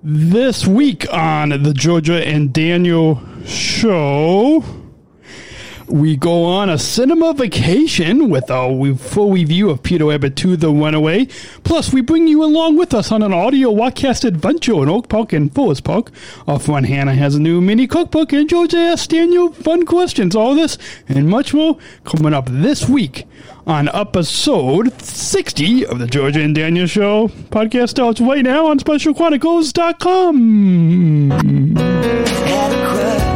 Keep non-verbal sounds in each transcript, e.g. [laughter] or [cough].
This week on the Georgia and Daniel show, we go on a cinema vacation with a full review of Peter Rabbit 2 The Runaway. Plus, we bring you along with us on an audio podcast adventure in Oak Park and Forest Park. Our friend Hanna has a new mini cookbook, and Georgia asks Daniel fun questions. All this and much more coming up this week on episode 60 of the Georgia and Daniel Show. Podcast starts right now on specialchronicles.com. Had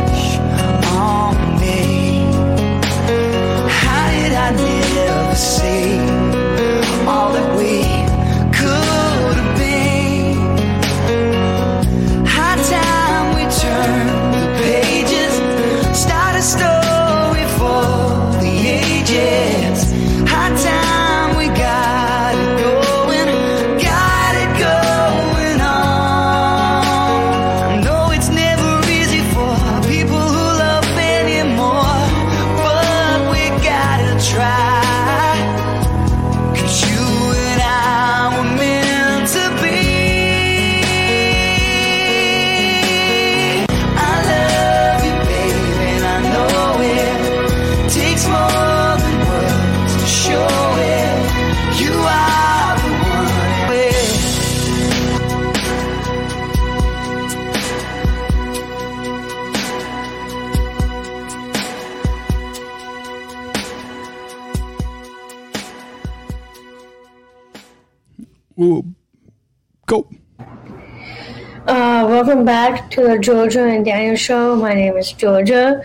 Ooh, Go. Uh, welcome back to the Georgia and Daniel show. My name is Georgia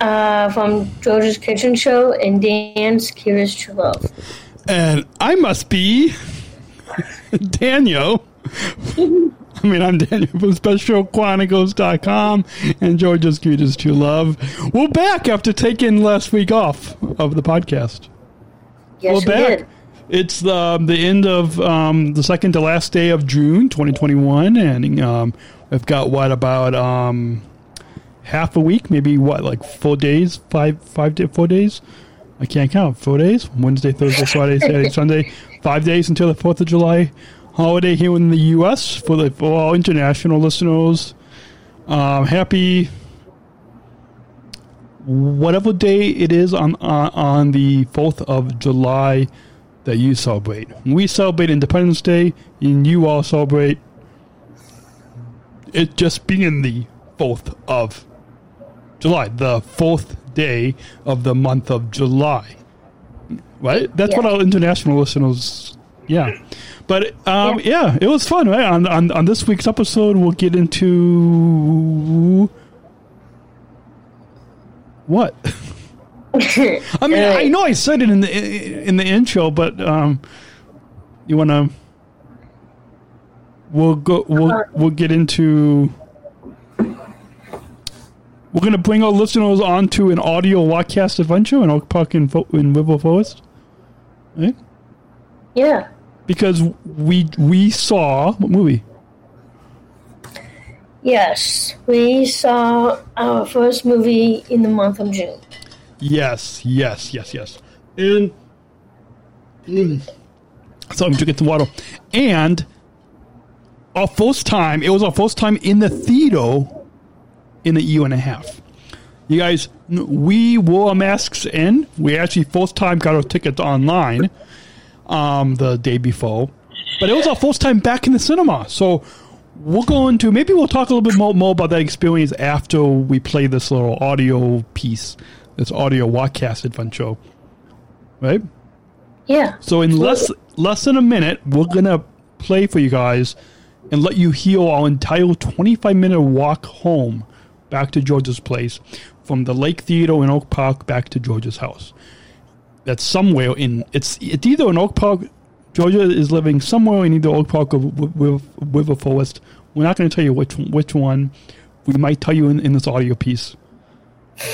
uh, from Georgia's Kitchen Show and Dan's Curious to Love. And I must be [laughs] Daniel. I mean, I'm Daniel from SpecialChronicles.com and Georgia's Cutest to Love. We're back after taking last week off of the podcast. Yes, We're we back. did. It's the the end of um, the second to last day of June 2021, and um, we've got what about um, half a week, maybe what like four days, five five day, four days. I can't count. Four days: Wednesday, Thursday, Friday, [laughs] Saturday, Sunday. Five days until the Fourth of July holiday here in the U.S. for the for all international listeners. Um, happy whatever day it is on on, on the fourth of July that you celebrate. We celebrate Independence Day, and you all celebrate it just being the fourth of July, the fourth day of the month of July. Right? That's what our international listeners. Yeah. But um, yeah. it was fun, right? On, on on this week's episode, we'll get into what? [laughs] I mean, I know I said it in the in the intro, but um, you want to? We'll go. We'll we'll get into. We're gonna bring our listeners onto an audio podcast adventure in Oak Park in, Fo- in River Forest, right? Yeah. Because we we saw what movie? Yes. We saw our first movie in the month of June. Yes, yes, yes, yes. And mm, so I'm drinking some water. And our first time, it was our first time in the theater in a year and a half. You guys, we wore masks in. We actually first time got our tickets online um, the day before, but it was our first time back in the cinema. So we're going to maybe we'll talk a little bit more, more about that experience after we play this little audio piece, this audio podcast adventure, right? Yeah. So in less less than a minute, we're gonna play for you guys and let you hear our entire 25 minute walk home back to George's place from the Lake Theater in Oak Park back to George's house. That's somewhere in it's it's either in Oak Park. Georgia is living somewhere in either Oak Park or Wi- River Forest. We're not going to tell you which which one. We might tell you in, in this audio piece.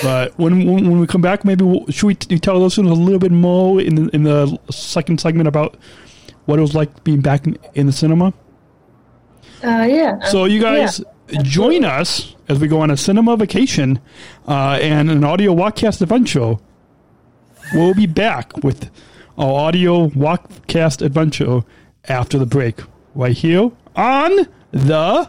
But when, when when we come back, maybe we'll, should we t- tell listeners a little bit more in the, in the second segment about what it was like being back in, in the cinema? Uh, yeah. So you guys Yeah. join us as we go on a cinema vacation uh, and an audio walkcast adventure. We'll be back with our audio walkcast adventure after the break, right here on the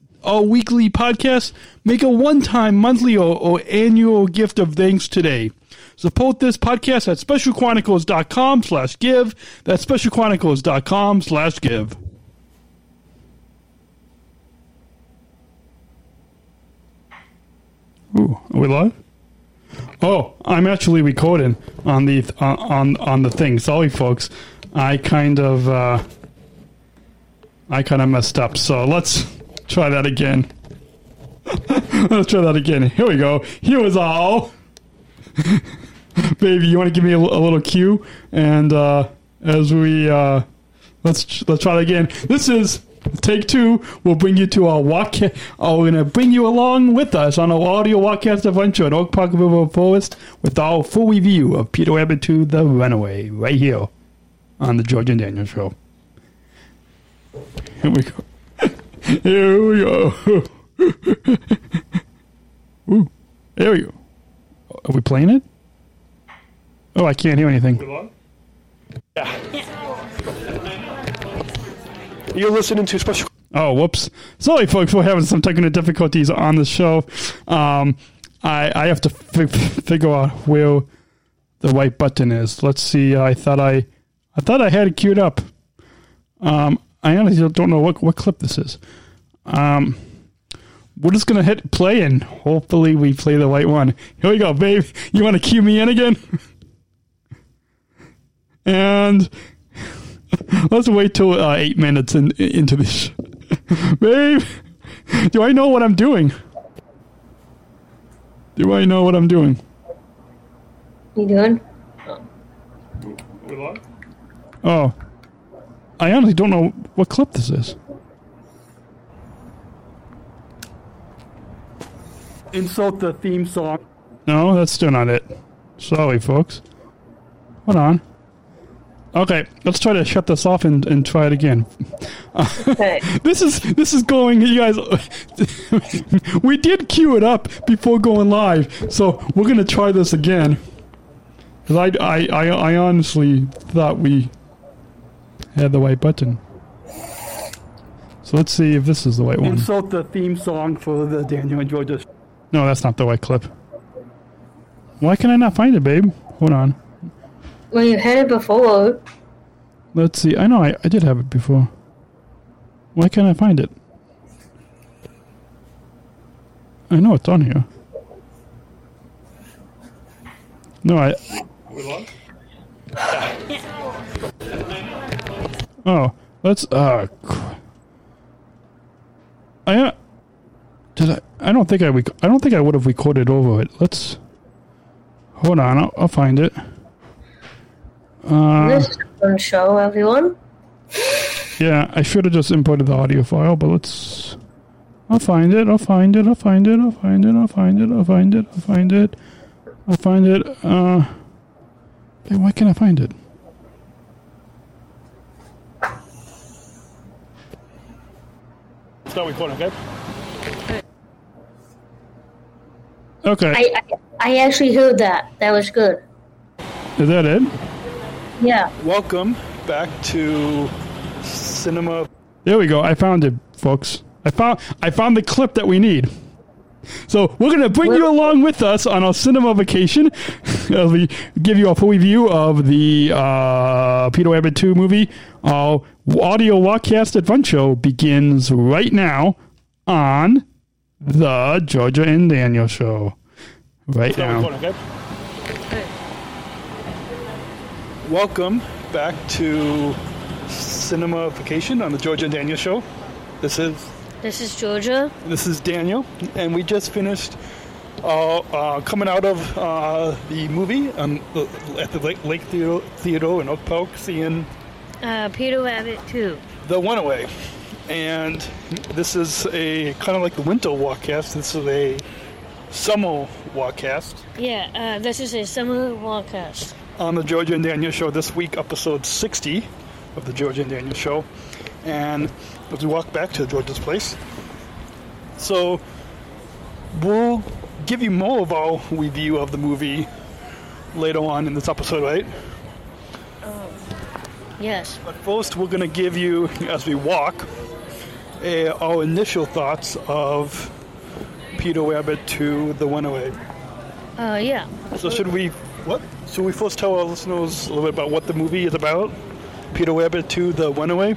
our weekly podcast, make a one-time, monthly, or, or annual gift of thanks today. Support this podcast at specialchronicles.com slash give. That's specialchronicles.com slash give. Ooh, are we live? Oh, I'm actually recording on the on on, on the thing. Sorry, folks. I kind of uh, I kind of messed up. So let's try that again. let's try that again. Here we go. Here was all. [laughs] Baby, you want to give me a, a little cue? And uh, as we uh, let's let's try that again. This is take two. We'll bring you to our walk. Oh, we're gonna bring you along with us on our audio walkcast adventure at Oak Park River Forest with our full review of Peter Rabbit 2: The Runaway right here on the George and Daniel Show. Here we go. Here we go. Ooh, there we go. Are we playing it? Oh, I can't hear anything. Yeah. You're listening to special. Oh, whoops. Sorry, folks, we're having some technical difficulties on the show. Um, I, I have to fi- figure out where the right button is. Let's see. I thought I, I thought I had it queued up. Um, I honestly don't know what, what clip this is. Um, we're just gonna hit play and hopefully we play the right one. Here we go, babe. You want to cue me in again? [laughs] and let's wait till uh, eight minutes in, into this. [laughs] babe, do I know what I'm doing? Do I know what I'm doing? You doing? Oh, I honestly don't know what clip this is. Insult the theme song. No, that's still not it. Sorry, folks. Hold on. Okay, let's try to shut this off and, and try it again. Okay. [laughs] This is this is going, you guys. [laughs] we did queue it up before going live, so we're gonna try this again. Cause I, I, I, I honestly thought we had the right button. So let's see if this is the right one. Insult the theme song for the Daniel and Georgia. No, that's not the white clip. Why can I not find it, babe? Hold on. Well, you had it before. Let's see. I know I, I did have it before. Why can't I find it? I know it's on here. No, I. [laughs] Oh, let's. Uh, I uh, did I? I don't think I. Rec- I don't think I would have recorded over it. Let's. Hold on, I'll, I'll find it. Uh, this is a fun show, everyone. yeah, I should have just imported the audio file, but let's. I'll find it. I'll find it. I'll find it. I'll find it. I'll find it. I'll find it. I'll find it. I'll find it. Uh, hey, why can't I find it? Start recording, okay? Okay, I, I I actually heard that. That was good. is that it? Yeah. Welcome back to Cinema. There we go. I found it, folks. I found I found the clip that we need. So we're gonna bring you along with us on our cinema vacation [laughs] as we give you a full review of the uh, Peter Rabbit 2 movie. Our audio walkcast adventure begins right now on the Georgia and Daniel show. right now. okay? Welcome back to Cinema Vacation on the Georgia and Daniel Show. This is This is Georgia. this is Daniel, and we just finished uh, uh, coming out of uh, the movie um, the- at the Lake, Lake Theater, Theater in Oak Park, seeing Uh, Peter Rabbit 2. The Runaway. And this is a kind of like the winter walkcast. This is a summer walkcast Yeah, uh, this is a summer walkcast. on the Georgia and Daniel Show this week, episode 60 of the Georgia and Daniel Show. And as we walk back to Georgia's place, so we'll give you more of our review of the movie later on in this episode, right? Oh yes. But first, we're going to give you, as we walk, uh, our initial thoughts of Peter Rabbit 2 The Runaway. Uh, yeah. So should we what? Should we first tell our listeners a little bit about what the movie is about? Peter Rabbit 2 the Runaway.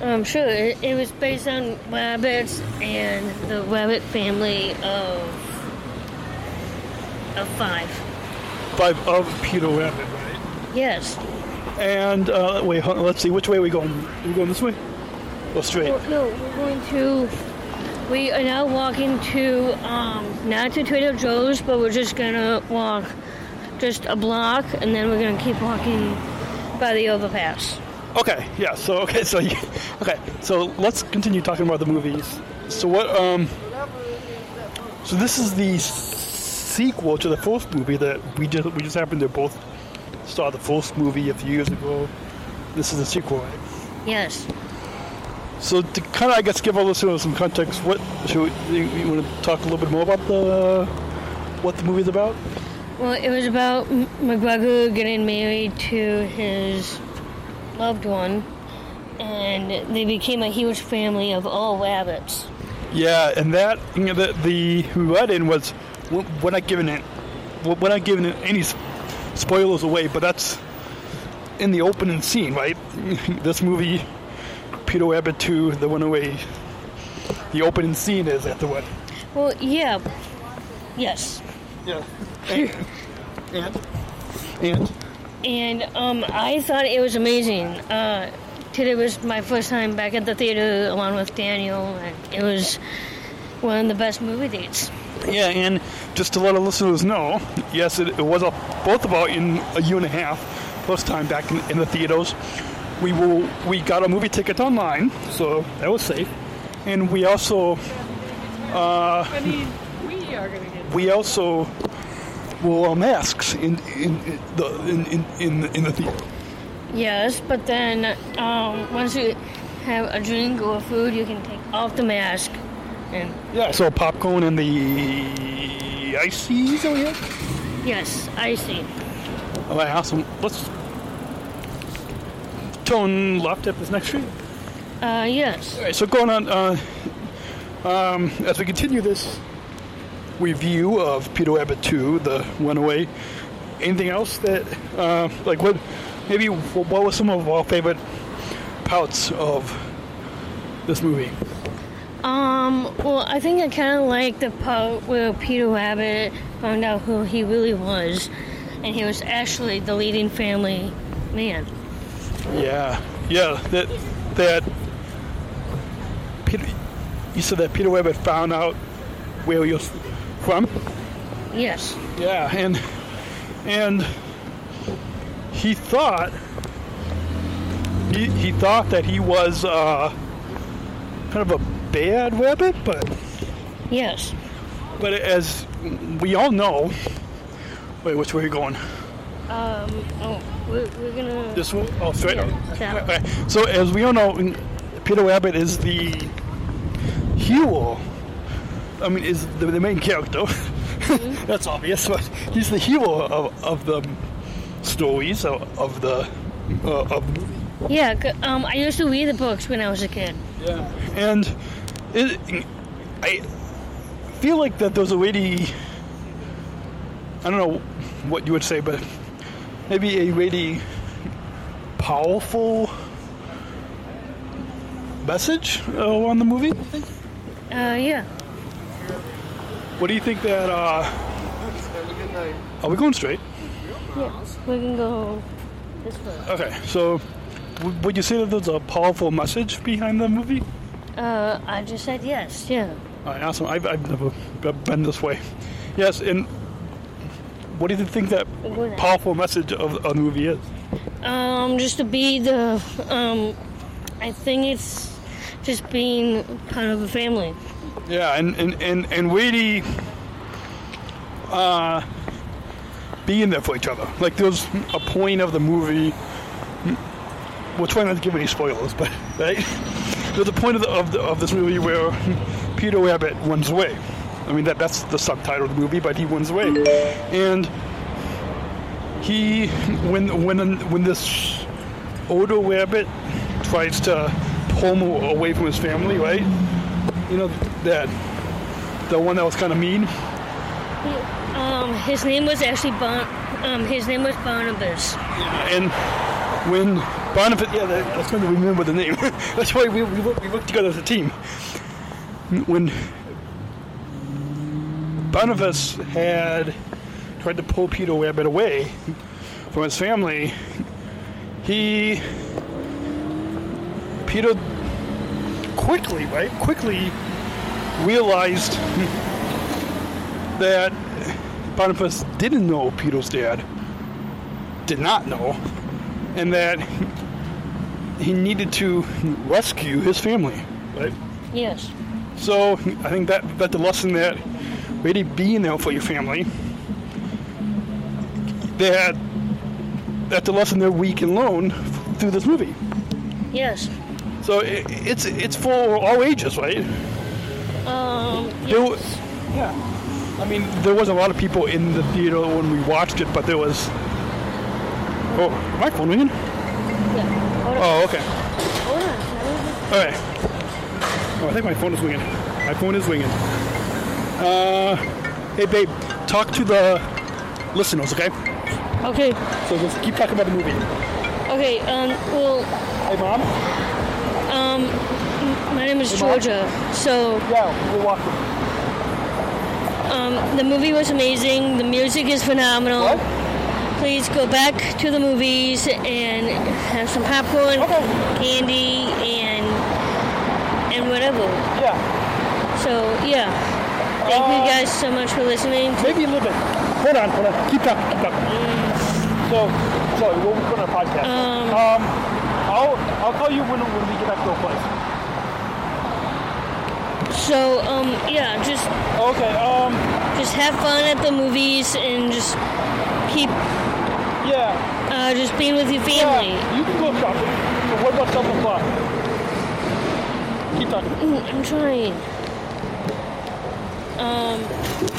Um, sure. It, it was based on rabbits and the rabbit family of of five. By of Peter Rabbit, right? Yes. And uh, wait, let's see. Which way are we going? Are we going this way? Or straight? Well, no, we're going to. We are now walking to um, not to Trader Joe's, but we're just gonna walk just a block, and then we're gonna keep walking by the overpass. Okay, yeah. So okay, so [laughs] you, okay, so let's continue talking about the movies. So what? Um. So this is the sequel to the first movie that we just we just happened to both saw the first movie a few years ago. This is the sequel, right? Yes. So to kind of, I guess, give all listeners some context, what should we, you, you want to talk a little bit more about the what the movie's about? Well, it was about McGregor getting married to his loved one, and they became a huge family of all rabbits. Yeah, and that you know, the the wedding was we're we're not giving it we're not giving it any spoilers away, but that's in the opening scene, right? [laughs] this movie, Peter Rabbit 2, The Runaway. The opening scene is at the wedding. Well, yeah. Yes. Yeah. And [laughs] and, and And um, I thought it was amazing. Uh, today was my first time back at the theater along with Daniel, and it was one of the best movie dates. Yeah, and just to let our listeners know, yes, it, it was a, both about in a year and a half, first time back in, in the theaters. We will we got a movie ticket online, so that was safe, and we also I mean, we are gonna get. we also wore masks in in, in the in, in, in, in the theater. Yes, but then um, once you have a drink or food, you can take off the mask. And Yeah, so popcorn and the ices over here. yes, I see. All right, awesome. Let's turn left at this next street. Uh, yes. All right, so going on, uh, um, as we continue this review of Peter Rabbit 2, The Runaway, anything else that, uh, like what, maybe what were some of our favorite parts of this movie? Um, well, I think I kind of like the part where Peter Rabbit found out who he really was, and he was actually the leading family man. Yeah, yeah, that, that, Peter, you said that Peter Rabbit found out where you're from? Yes. Yeah, and and he thought he he thought that he was uh, kind of a bad rabbit, but Yes. but as we all know, wait, which way are you going? Um, oh, we're, we're gonna. This one? Oh, straight. Yeah. Okay. So as we all know, Peter Rabbit is the hero. I mean, is the, the main character. [laughs] That's obvious, but he's the hero of, of the stories of, of the uh, of the movie. Yeah, um, I used to read the books when I was a kid. Yeah. And it, I feel like that there's a really, I don't know what you would say, but maybe a really powerful message uh, on the movie. Uh, yeah. What do you think that uh, Are we going straight? Yeah, we can go this way. Okay, so w- would you say that there's a powerful message behind the movie? Uh, I just said yes. Yeah. All right, awesome. I've, I've never been this way. Yes, and what do you think that powerful message of, of the movie is? Um, just to be the um, I think it's just being part of a family. Yeah, and and and, and really, uh, being there for each other. Like there's a point of the movie. We'll try not to give any spoilers, but right, there's a point of the, of, the, of this movie where [laughs] Peter Rabbit runs away. I mean that that's the subtitle of the movie, but he Wins away, and he when when when this Odo rabbit tries to pull him away from his family, right? You know that the one that was kind of mean. Um, his name was actually Bon. Um, his name was Barnabas. And when Barnabas, yeah, that- I was trying to remember the name. [laughs] That's why we, we, we work together as a team. When Barnabas had tried to pull Peter Rabbit away from his family, he Peter quickly, right, quickly realized [laughs] that Barnabas didn't know Peter's dad did not know, and that he needed to rescue his family. Right. Yes. So I think that that the lesson that really being there for your family, that that the lesson that we can learn through this movie. Yes. So it, it's it's for all ages, right? Um, There wa- yeah. I mean, there was a lot of people in the theater when we watched it, but there was. Oh, my phone ringing? yeah. Oh, okay. Hold on. All right. Oh, I think my phone is ringing. My phone is ringing. Uh, hey, babe, talk to the listeners, okay? Okay. So just keep talking about the movie. Okay. Um. Well. Hey, mom. Um. My name is Hey, Mom. Georgia. So Yeah, we're walking. um, the movie was amazing. The music is phenomenal. What? Please go back to the movies and have some popcorn, Okay. candy, and and whatever. Yeah, So yeah. Thank Uh, you guys so much for listening. Maybe a little bit. Hold on, hold on. Keep talking, keep talking. So, sorry, we're going to podcast. Um, um, I'll I'll call you when when we get back to the place. so um, yeah, just Okay. Um. just have fun at the movies and just keep Yeah. uh, just being with your family. Yeah, you can go shopping. So what about o'clock? Keep talking. Mm, I'm trying. Um,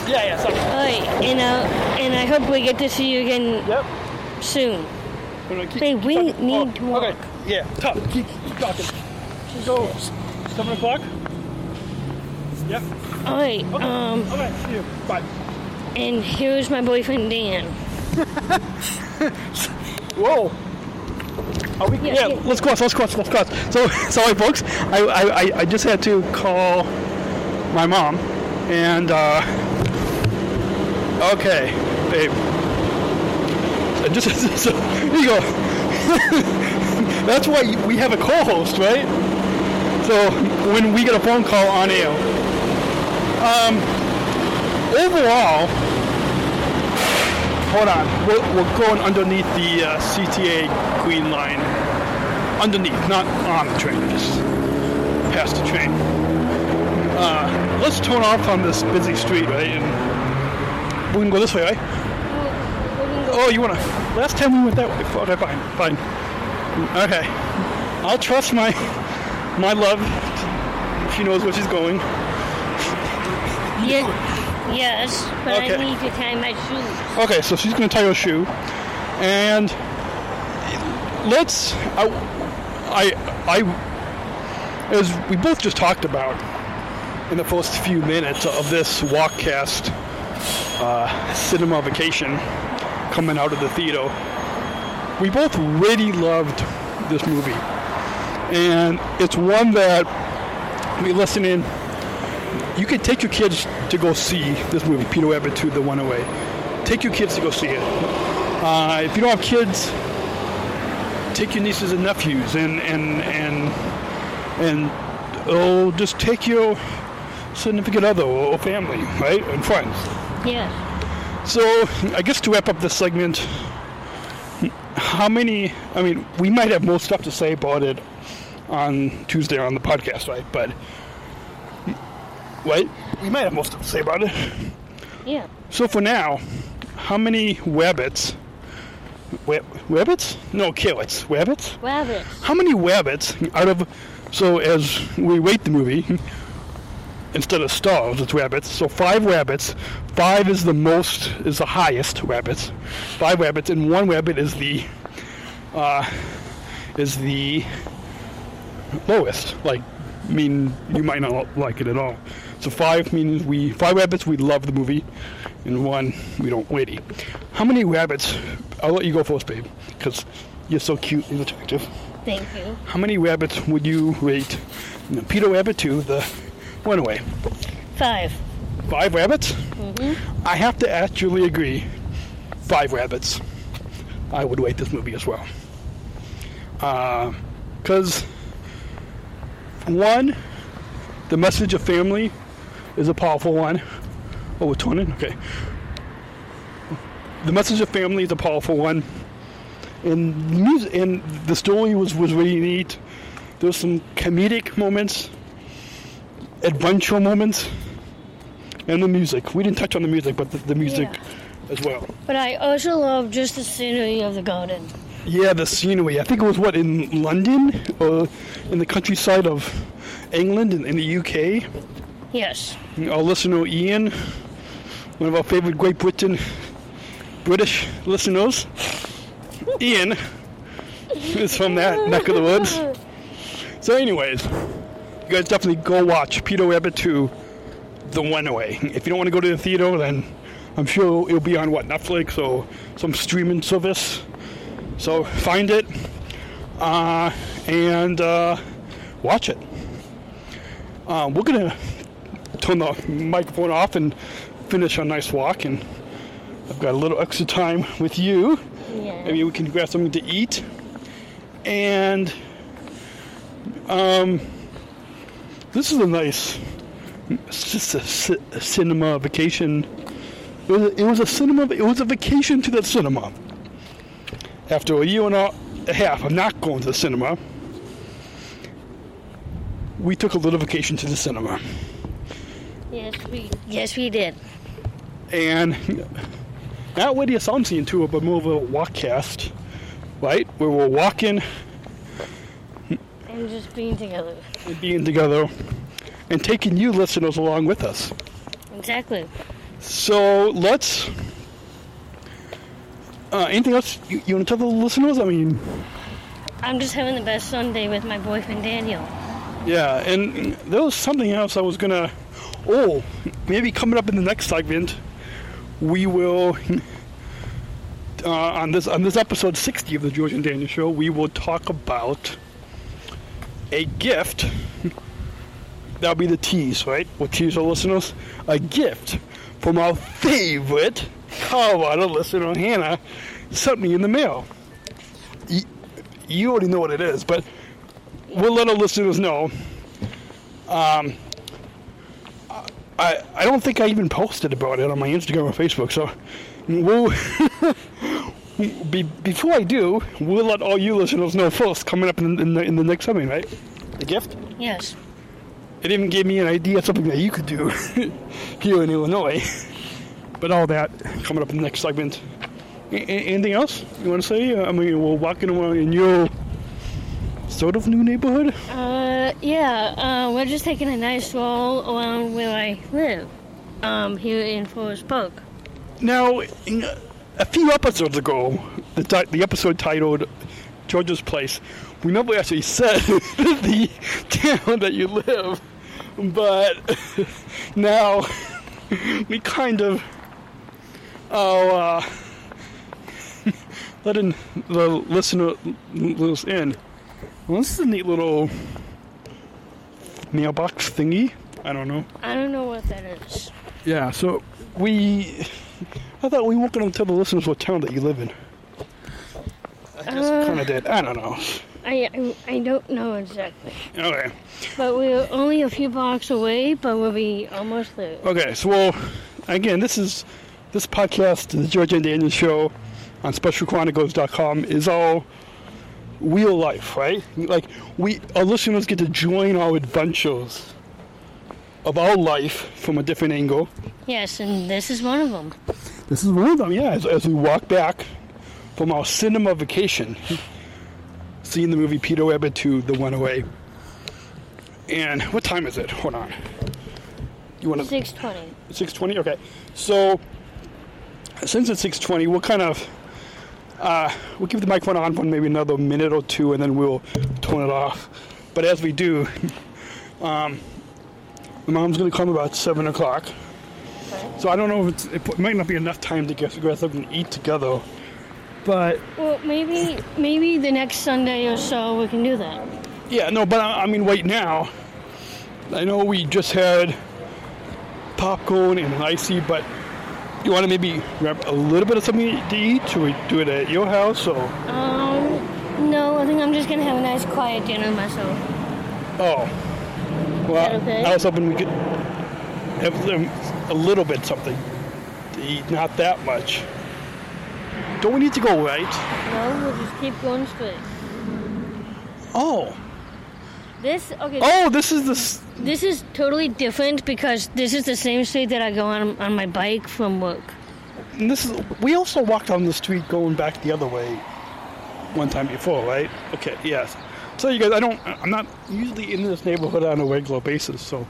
Yeah, yeah, seven. alright, and uh, and I hope we get to see you again Yep. soon. Keep- Hey, keep we talking. need Oh, to walk. Okay. Yeah. Talk. Keep, keep talking. So seven o'clock. Yep. Alright, Okay. um, okay. See you. Bye. and here's my boyfriend Dan. [laughs] Whoa. Are we, Yeah, yeah, yeah. let's cross, let's cross, let's cross. So, [laughs] sorry, folks. I, I- I just had to call my mom, and uh, okay, babe. Just [laughs] so, you go. [laughs] That's why we have a co-host, right? So when we get a phone call on air, um, overall, hold on, we're, we're going underneath the uh, CTA Green Line, underneath, not on the train, just past the train. Uh, let's turn off on this busy street, right? And we can go this way, right? Oh, you wanna? Last time we went that way. Okay, fine, fine. Okay, I'll trust my my love. She knows where she's going. Yeah, yes, but Okay. I need to tie my shoes. Okay, so she's gonna tie your shoe, and let's. I, I, I, as we both just talked about in the first few minutes of this walkcast uh, cinema vacation coming out of the theater, we both really loved this movie, and it's one that we listen in. You could take your kids to go see this movie, Peter Rabbit 2: The Runaway take your kids to go see it. Uh, if you don't have kids, take your nieces and nephews, and and and and oh, just take your significant other or family, right, and friends. Yes. So, I guess to wrap up this segment, how many? I mean, we might have more stuff to say about it on Tuesday on the podcast, right? But, right? We might have more stuff to say about it. Yeah. So for now, how many rabbits? Web, rabbits? No, carrots. Rabbits? Rabbits. How many rabbits out of? So as we rate the movie, instead of stars, it's rabbits. So five rabbits. Five is the most, is the highest rabbits. Five rabbits, and one rabbit is the, uh, is the lowest. Like, I mean, you might not like it at all. So five means we five rabbits we love the movie, and one we don't really. How many rabbits? I'll let you go first, babe, because you're so cute and attractive. Thank you. How many rabbits would you rate you know, Peter Rabbit 2 the Runaway? Five. Five rabbits? Mm-hmm. I have to actually agree. Five rabbits. I would rate this movie as well. Uh, because, one, the message of family is a powerful one. Oh, we're turning? Okay. The message of family is a powerful one. And music, and the story was, was really neat. There was some comedic moments, adventure moments, and the music. We didn't touch on the music, but the, the music Yeah. as well. But I also love just the scenery of the garden. Yeah, the scenery. I think it was what in London or in the countryside of England in, in the UK. Yes. Our listener Ian, one of our favorite Great Britain British listeners, Ian is from that neck of the woods. So, anyways, you guys definitely go watch Peter Rabbit 2, The Runaway. If you don't want to go to the theater, then I'm sure it'll be on what Netflix or some streaming service. So find it uh, and uh, watch it. Uh, we're gonna turn the microphone off and finish our nice walk, and I've got a little extra time with you. Yeah. Maybe we can grab something to eat, and um, this is a nice. It's just a, a cinema vacation. It was, a, it was a cinema. It was a vacation to the cinema. After a year and a half of not going to the cinema, we took a little vacation to the cinema. Yes, we. Yes, we did. And not really a sound scene too, but more of a walkcast, right? Where we're walking And just being together. and being together and taking you listeners along with us. Exactly. So let's. Uh, anything else you, you want to tell the listeners? I mean, I'm just having the best Sunday with my boyfriend Daniel. yeah, and there was something else I was gonna. Oh, maybe coming up in the next segment, we will. Uh, on this on this episode 60 of the George and Daniel Show, we will talk about a gift. That'll be the tease, right? We'll tease our listeners. A gift from our favorite Colorado listener, Hanna, sent me in the mail. You, you already know what it is, but we'll let our listeners know. Um, I I don't think I even posted about it on my Instagram or Facebook, so we'll. [laughs] be, before I do, we'll let all you listeners know first, coming up in, in, the, in the next segment, right? The gift? Yes. It even gave me an idea of something that you could do [laughs] here in Illinois. But all that coming up in the next segment. A- anything else you want to say? I mean, we're walking around in your sort of new neighborhood. Uh, yeah. Uh, we're just taking a nice stroll around where I live. Um, here in Forest Park. Now, a few episodes ago, the, the episode titled George's Place, we never actually said [laughs] the town that you live, but [laughs] now [laughs] we kind of oh, uh, letting the listener listeners in. Well, this is a neat little mailbox thingy. I don't know. I don't know what that is. Yeah, so we I thought we weren't going to tell the listeners what town that you live in. I guess Uh, kind of did. I don't know. I, I I don't know exactly, Okay. but we're only a few blocks away, but we'll be almost there. Okay, so well, again, this is this podcast, the George and Daniel Show on SpecialChronicles.com is all real life, right? Like we, our listeners get to join our adventures of our life from a different angle. Yes, and this is one of them. This is one of them, yeah. As, as we walk back from our cinema vacation, seeing the movie Peter Rabbit 2, The Runaway. And what time is it? Hold on. You want to? Six twenty. 620 okay so since it's 620 we'll kind of uh, we'll keep the microphone on for maybe another minute or two and then we'll turn it off but as we do [laughs] um, the mom's going to come about 7 o'clock so i don't know if it's, it might not be enough time to get together and eat together but Well, maybe maybe the next Sunday or so we can do that. Yeah, no, but I, I mean, right now, I know we just had popcorn and an icy, but you want to maybe grab a little bit of something to eat? Should we do it at your house or? Um, no, I think I'm just gonna have a nice quiet dinner myself. Oh, well, that okay? I was hoping we could have a little bit something to eat, not that much. Don't we need to go right? No, we'll just keep going straight. Oh, This okay. oh, this is the. s- This is totally different because this is the same street that I go on on my bike from work. And this is. We also walked on the street going back the other way one time before, right? Okay, yes. So you guys, I don't. I'm not usually in this neighborhood on a regular basis, so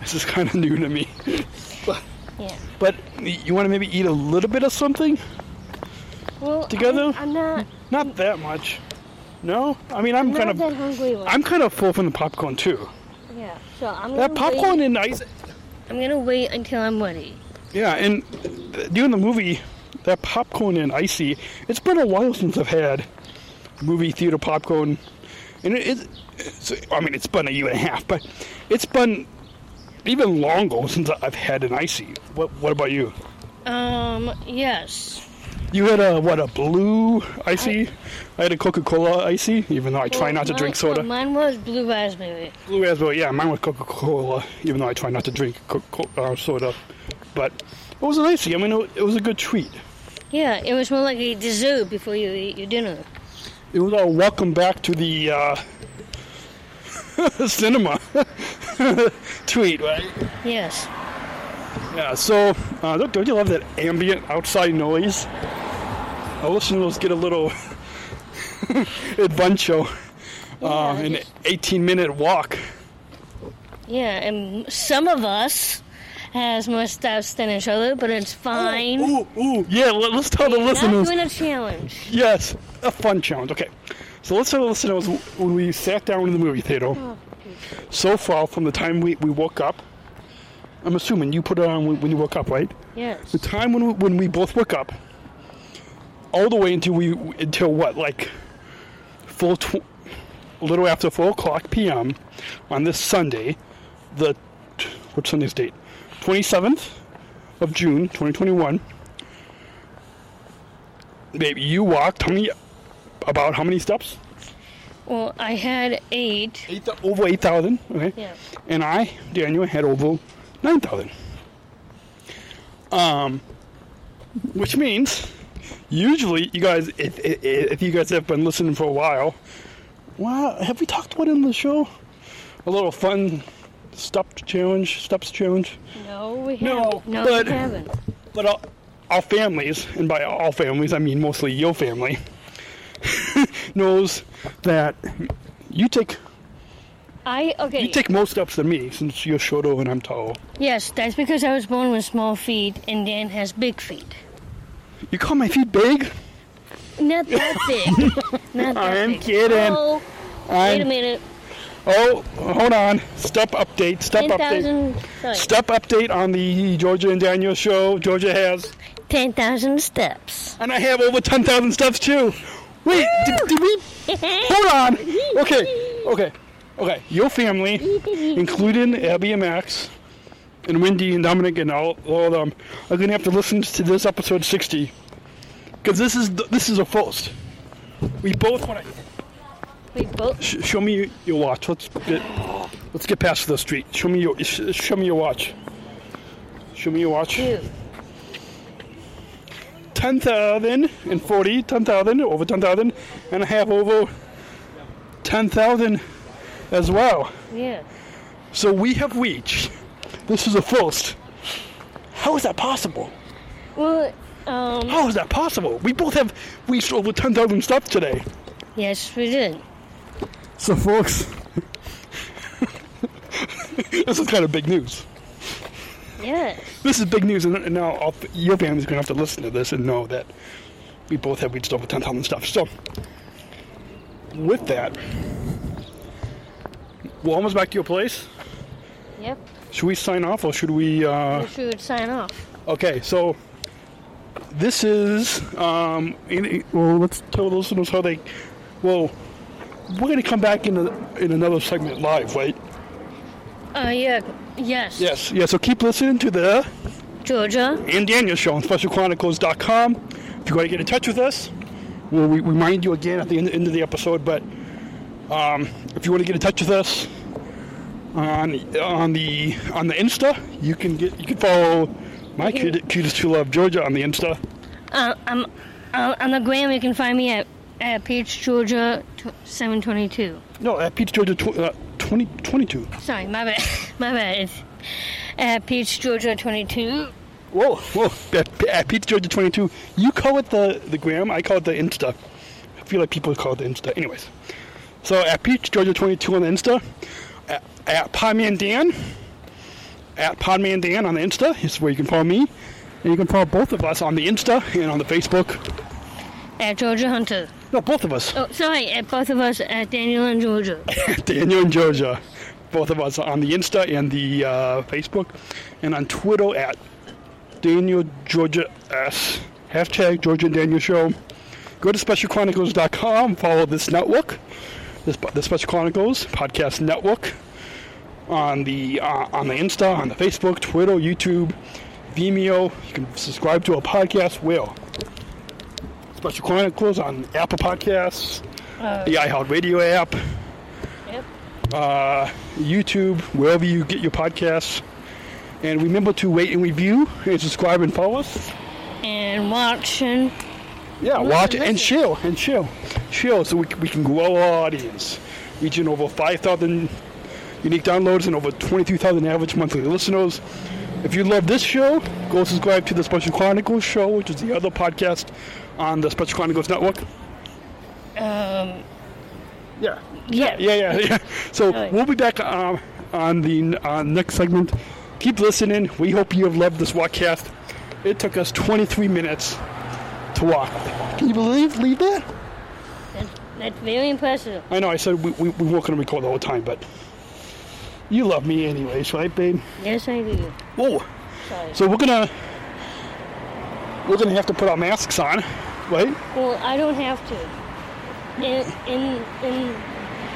this is kind of new to me. but, Yeah. but you want to maybe eat a little bit of something? Well, Together? I'm, I'm not. Not that much. No, I mean I'm I'm kind not of. that hungry. One. I'm kind of full from the popcorn too. yeah. So I'm gonna That popcorn Wait, and ice. I'm gonna wait until I'm ready. Yeah, and th- during the movie, that popcorn and icy. It's been a while since I've had movie theater popcorn, and it, it, it's. I mean, it's been a year and a half, but it's been even longer since I've had an icy. What What about you? Um. Yes. You had a what a blue icy. I, had a Coca Cola icy, even though I try Well, not to mine- drink soda. mine was blue raspberry. Blue raspberry, yeah, mine was Coca Cola, even though I try not to drink uh, soda. But it was an icy. I mean, it, it was a good treat. Yeah, it was more like a dessert before you eat your dinner. It was our welcome back to the uh, [laughs] cinema [laughs] tweet, right? Yes. Yeah. So, uh, don't, don't you love that ambient outside noise? Our listeners get a little [laughs] adventure, uh, Yeah, an 18-minute walk. Yeah, and some of us has more steps than each other, but it's fine. Ooh, ooh, yeah. Let, us tell the Not listeners. doing a challenge. Yes, a fun challenge. Okay, so let's tell the listeners when we sat down in the movie theater. Oh, so far, from the time we, we woke up, I'm assuming you put it on when when you woke up, right? Yes. The time when we, when we both woke up, all the way until we until what like full tw- a little after four o'clock p.m. on this Sunday, the what's Sunday's date? Twenty seventh of June, twenty twenty one. Baby, you walked how many? About how many steps? Well, I had eight. Eight, over eight thousand. Okay. Yeah. And I, Daniel, had over nine thousand. Um, which means usually you guys, if, if, if you guys have been listening for a while, wow, have we talked about in the show? A little fun steps challenge, steps challenge. No, we No, haven't. No, but- we haven't. But our, our families, and by all families I mean mostly your family, [laughs] knows that you take I okay. you take more steps than me since you're shorter and I'm tall. yes, that's because I was born with small feet, and Dan has big feet. You call my feet big? Not that [laughs] big. Not that big. I'm big. kidding. Oh, wait a I'm, minute. oh, hold on. Step update. Step Ten update. thousand. Sorry. Step update on the Georgia and Daniel show. Georgia has, Ten thousand steps. and I have over 10,000 steps too. Wait, did, did we? [laughs] Hold on. Okay, okay, okay. Your family, [laughs] including Abby and Max, and Wendy and Dominic and all, all of them are going to have to listen to this episode 60 because this is the- this is a first. We both want to We both. sh- show me your watch. Let's get let's get past the street. Show me your sh- show me your watch. Show me your watch. Dude. 10,040, 10,000, over 10,000, and I have over 10,000 as well. Yeah. So we have reached. This is a first. How is that possible? Well, um, How is that possible? We both have reached over 10,000 steps today. yes, we did. So, folks, [laughs] this is kind of big news. Yes. This is big news, and now all, your family's going to have to listen to this and know that we both have reached over 10,000 stuff. So, with that, we're almost back to your place. Yep. Should we sign off or should we? Uh, We should sign off. okay, so this is. Um, in, well, let's tell the listeners how they. Well, we're going to come back in, a, in another segment live, right? Uh, yeah. Yes. Yes, yeah, so keep listening to the Georgia. and Daniel Show on SpecialChronicles.com. If you want to get in touch with us, we'll re- remind you again at the end, end of the episode. But um, if you want to get in touch with us on on the on the Insta, you can get you can follow my cute, cutest to love Georgia on the Insta. Uh, I'm uh, on the gram. You can find me at at Page Georgia tw- seven twenty two. No, at Peach Georgia tw- uh, 2022. Sorry, my bad. [laughs] my bad. It's at Peach Georgia twenty two. Whoa, whoa, at, at uh, Peach Georgia 22. You call it the the gram. I call it the Insta. I feel like people call it the Insta. Anyways, so at Peach Georgia 22 on the Insta, at, at Podman Dan, at Podman Dan on the Insta This is where you can follow me, and you can follow both of us on the Insta and on the Facebook. At Georgia Hunter. No, both of us, Oh, sorry. At both of us at Daniel and Georgia. [laughs] Daniel and Georgia, both of us on the Insta and the uh, Facebook, and on Twitter at Daniel Georgia S. Hashtag Georgia and Daniel Show. Go to SpecialChronicles.com. Follow this network, this the Special Chronicles Podcast Network, on the uh, on the Insta, on the Facebook, Twitter, YouTube, Vimeo. You can subscribe to a podcast. Will Special Chronicles on Apple Podcasts, the iHeartRadio app Yep. uh, YouTube, wherever you get your podcasts. And remember to rate and review and subscribe and follow us. And watch and. Yeah, watch and share and share. Share so we, we can grow our audience. Reaching over 5,000 unique downloads and over 22,000 average monthly listeners. If you love this show, go subscribe to the Special Chronicles show, which is the other podcast on the Special Chronicles Network. Um. Yeah. Yeah. Yeah, yeah, yeah. So we'll be back um, on the uh, next segment. Keep listening. We hope you have loved this walkcast. It took us 23 minutes to walk. Can you believe, believe that? That's, that's very impressive. I know I said we, we, we weren't going to record the whole time, but you love me anyways, right, babe? Yes, I do. Whoa. Sorry. So we're gonna we're gonna have to put our masks on, right? Well, I don't have to. In in in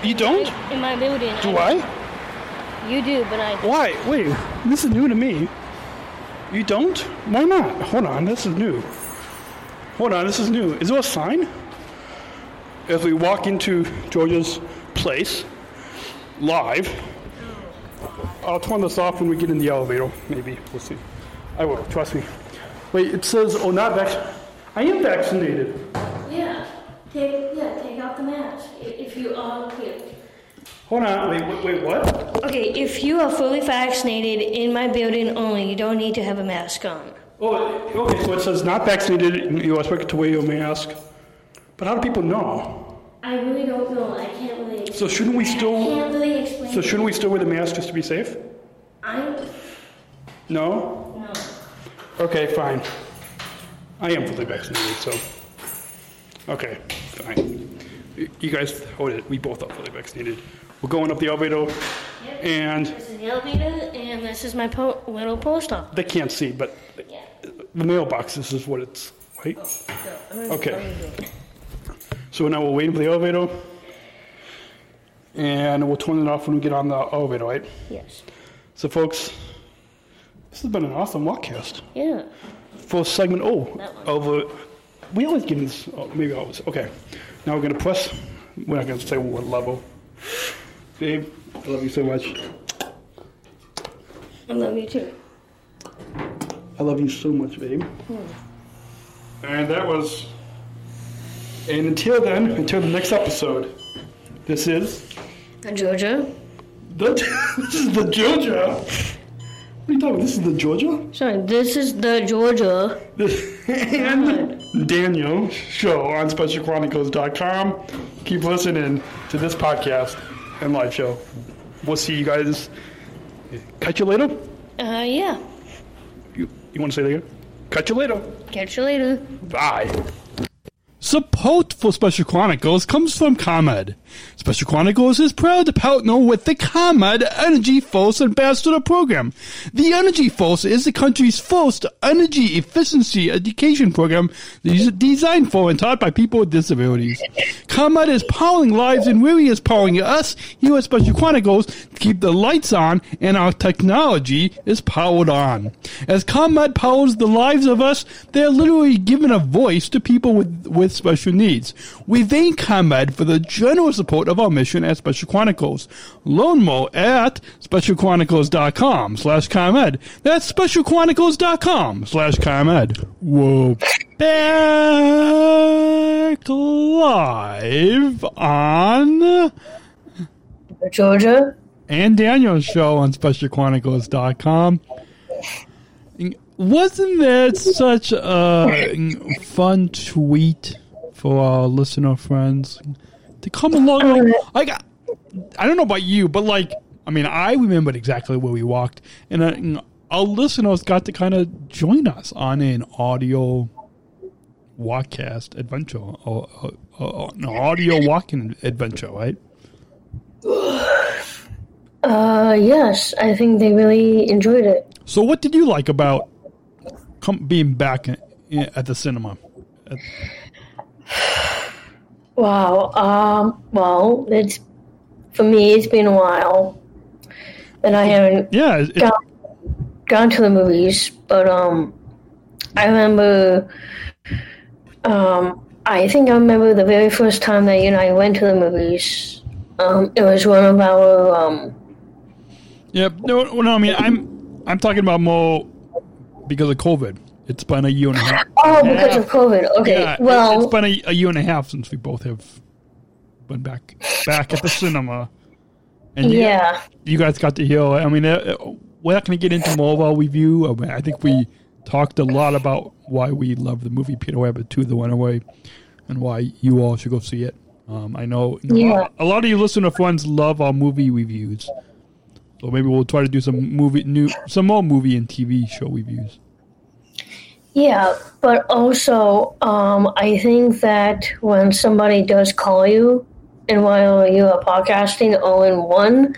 You don't? in my building. Do don't. I? You do, but I. Why? Wait, this is new to me. You don't? Why not? Hold on, this is new. Hold on, this is new. Is there a sign? As we walk into Georgia's place, live, oh. I'll turn this off when we get in the elevator. Maybe we'll see. I will. Trust me. Wait, it says, "Oh, not vac." I am vaccinated. Yeah. Take yeah. Take off the mask if you are here. Hold on. Wait. Wait. Wait. What? Okay, if you are fully vaccinated in my building only, you don't need to have a mask on. Oh, okay. So it says not vaccinated. You are expected to wear your mask. But how do people know? I really don't know. I can't really. Explain. So shouldn't we still? I still? can't really explain. So shouldn't we still wear the mask just to be safe? I'm No. No. Okay, fine. I am fully vaccinated, so. Okay, fine. You guys, hold it. We both are fully vaccinated. We're going up the elevator, Yep. and This is the elevator, and this is my po- little post office. they can't see, but Yeah. the mailbox. This is what it's. Right. Oh, so, I'm Okay. I'm gonna do it. So now we're waiting for the elevator, and we'll turn it off when we get on the elevator, right? Yes. So, folks, This has been an awesome walkcast. Yeah. For segment O That one. of uh, we always get this. Oh, maybe always. Okay. Now we're gonna press. We're not gonna say what level. Babe, I love you so much. I love you too. I love you so much, babe. And that was. And until then, until the next episode, this is The Georgia. the [laughs] this is the Georgia. What are you talking? about? This is the Georgia. Sorry, this is the Georgia. This [laughs] and Daniel show on SpecialChronicles.com. Keep listening to this podcast and live show. We'll see you guys. Catch you later. Uh, yeah. You, you want to say that again? Catch you later. Catch you later. Bye. Support for Special Chronicles comes from ComEd. Special Chronicles is proud to partner with the ComEd Energy Force Ambassador Program. The Energy Force is the country's first energy efficiency education program designed for and taught by people with disabilities. ComEd is powering lives and really is powering us here at Special Chronicles to keep the lights on and our technology is powered on. As ComEd powers the lives of us, they're literally giving a voice to people with, with special needs. We thank ComEd for the generous support of our mission at Special Chronicles. Learn more at specialchronicles.com slash ComEd. That's specialchronicles.com slash ComEd. Whoa. Back live on Georgia. and Daniel's show on specialchronicles.com. Wasn't that such a fun tweet for our listener friends to come along? Like, I, I don't know about you, but like, I mean, I remembered exactly where we walked, and uh, our listeners got to kind of join us on an audio walkcast adventure, or, or, or an audio walking adventure, right? Uh, yes, I think they really enjoyed it. So, what did you like about come, being back in, in- at the cinema? Wow. Um. Well, it's for me. It's been a while, and I haven't Yeah, it, gone, gone to the movies. But um, I remember. Um, I think I remember the very first time that you and I went to the movies. Um, it was one of our um. yeah. No, no. I mean, I'm I'm talking about more because of COVID. It's been a year and a half. Oh, because of COVID. Okay. Yeah, well, it's been a, a year and a half since we both have been back back at the [laughs] cinema. And you, yeah. you guys got to hear. I mean, uh, uh, we're not going to get into more of our review. I, mean, I think we talked a lot about why we love the movie Peter Rabbit 2 The Runaway and why you all should go see it. Um, I know you know, Yeah. a lot of you listener friends love our movie reviews. So maybe we'll try to do some movie new some more movie and TV show reviews. Yeah, but also, um, I think that when somebody does call you, and while you are podcasting all in one,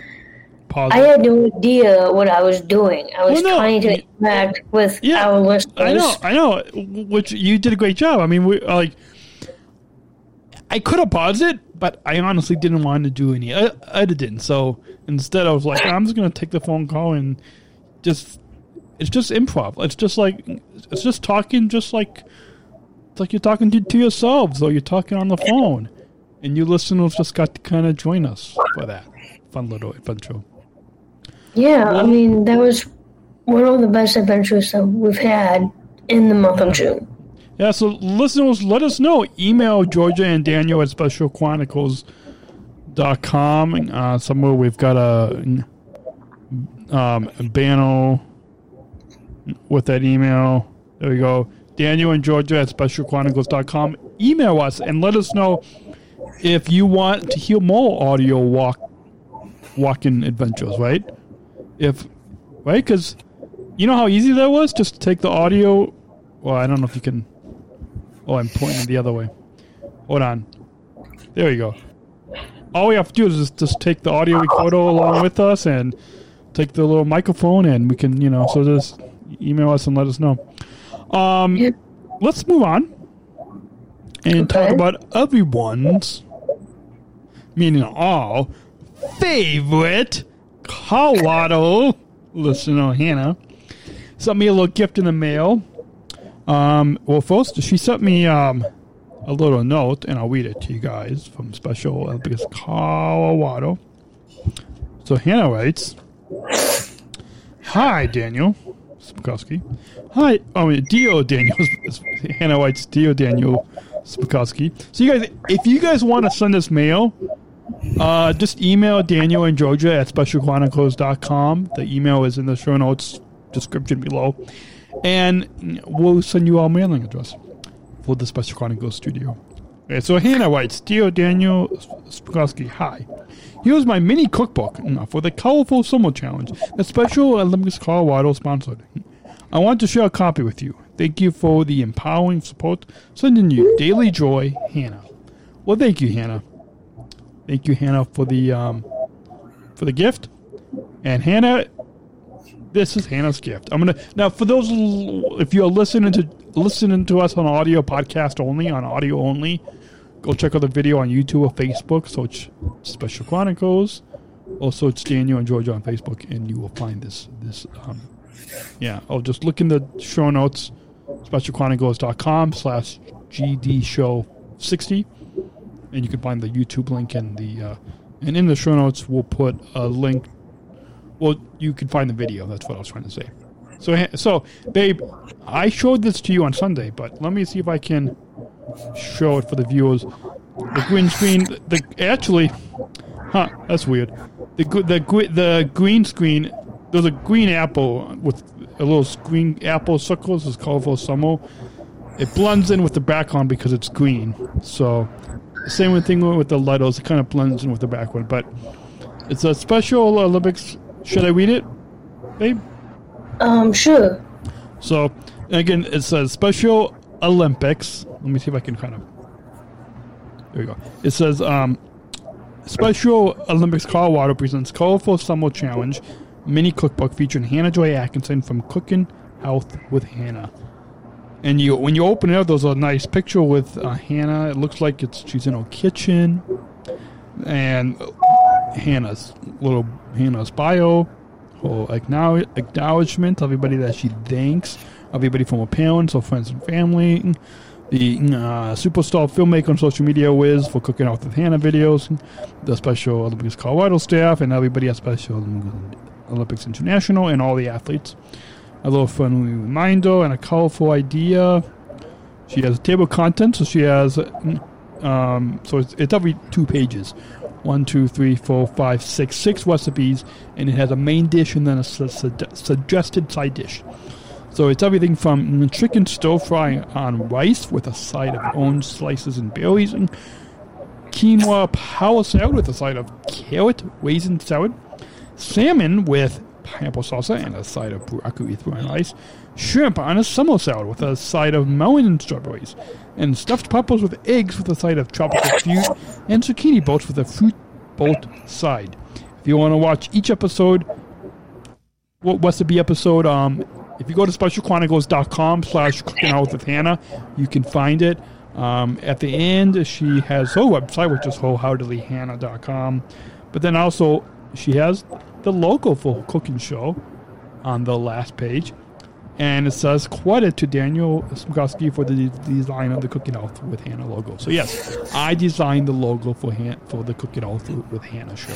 Pause. I had no idea what I was doing. I was Well, no, trying to interact with Yeah, our listeners. I know, I know. Which you did a great job. I mean, we like. I could have paused it, but I honestly didn't want to do any ed- editing. So instead, I was like, I'm just going to take the phone call and just. It's just improv. It's just like it's just talking, just like it's like you're talking to, to yourselves, or you're talking on the phone, and you listeners just got to kind of join us for that fun little adventure. Yeah, I mean, that was one of the best adventures that we've had in the month of June. Yeah, so listeners, let us know. Email Georgia and Daniel at specialchronicles.com. Uh, somewhere we've got a, um, a banner with that email. There we go. Daniel and Georgia at specialchronicles.com. Email us and let us know if you want to hear more audio walk walking adventures, right? If right, because you know how easy that was just to take the audio. Well, I don't know if you can. Oh, I'm pointing the other way. Hold on. There we go. All we have to do is just, just take the audio recorder along with us and take the little microphone, and we can, you know, so just email us and let us know. Um, Yeah. let's move on and talk about everyone's, meaning all, favorite Colorado [laughs] listener Hanna sent me a little gift in the mail. Um, well, first she sent me um, a little note, and I'll read it to you guys from Special Olympics Colorado. So Hanna writes, "Hi, Daniel Smrokowski. Hi, oh, wait, Dio Daniel. Hanna writes, Dio Daniel Smrokowski. So you guys, if you guys want to send us mail, uh, just email Daniel and Georgia at specialchronicles.com. The email is in the show notes description below. And we'll send you our mailing address for the Special Chronicles studio. Okay, so Hanna writes, Dear Daniel Smrokowski, hi. Here's my mini cookbook uh, for the Colorful Summer Challenge that Special Olympics Colorado sponsored. I want to share a copy with you. Thank you for the empowering support. Sending you daily joy, Hanna. Well, thank you, Hanna. Thank you, Hanna, for the um, for the gift. And Hanna, this is Hanna's gift. I'm gonna now for those if you're listening to listening to us on audio podcast only on audio only, go check out the video on YouTube or Facebook. So it's Special Chronicles. Also, it's Daniel and Georgia on Facebook, and you will find this this. Um, yeah, I'll just look in the show notes, specialchronicles.com slash GD show 60, and you can find the YouTube link and the uh, and in the show notes we'll put a link. Well, you can find the video. That's what I was trying to say. So, so, babe, I showed this to you on Sunday, but let me see if I can show it for the viewers. The green screen, the actually, huh? That's weird. The the the green screen. There's a green apple with a little green apple circles. It's colorful summer. It blends in with the background because it's green. So, same thing with the letters. It kind of blends in with the background, but it's a special Olympics. Should I read it, babe? Um, sure. So again, it says Special Olympics. Let me see if I can kind of. There we go. It says um, Special Olympics Colorado presents Colorful Summer Challenge mini cookbook featuring Hanna Joy Atkinson from Cooking Health with Hanna. And you, when you open it up, there's a nice picture with uh, Hanna. It looks like it's she's in her kitchen, and Hanna's little Hanna's bio, her acknowl- acknowledgement, everybody that she thanks, everybody from her parents, her friends and family, the uh, superstar filmmaker and social media whiz for cooking out with Hanna videos, the Special Olympics Colorado staff, and everybody at Special Olympics International, and all the athletes. A little friendly reminder and a colorful idea. She has a table of contents, so she has um, so it's, it's every two pages. One, two, three, four, five, six, six recipes, and it has a main dish and then a su- su- suggested side dish. So it's everything from chicken stir fry on rice with a side of orange slices and berries, and quinoa power salad with a side of carrot raisin salad, salmon with pineapple salsa and a side of broccoli through on rice, shrimp on a summer salad with a side of melon strawberries, and stuffed peppers with eggs with a side of tropical fruit, and zucchini boats with a fruit boat side. If you want to watch each episode, what recipe episode, um, if you go to specialchronicles.com slash cooking out with Hanna, you can find it. Um, at the end, she has her website, which is wholeheartedlyhannah.com. But then also, she has the logo for cooking show on the last page. And it says credit to Daniel Smrokowski for the design of the Cooking Out with Hanna logo. So yes, I designed the logo for Han- for the Cooking Out with Hanna show.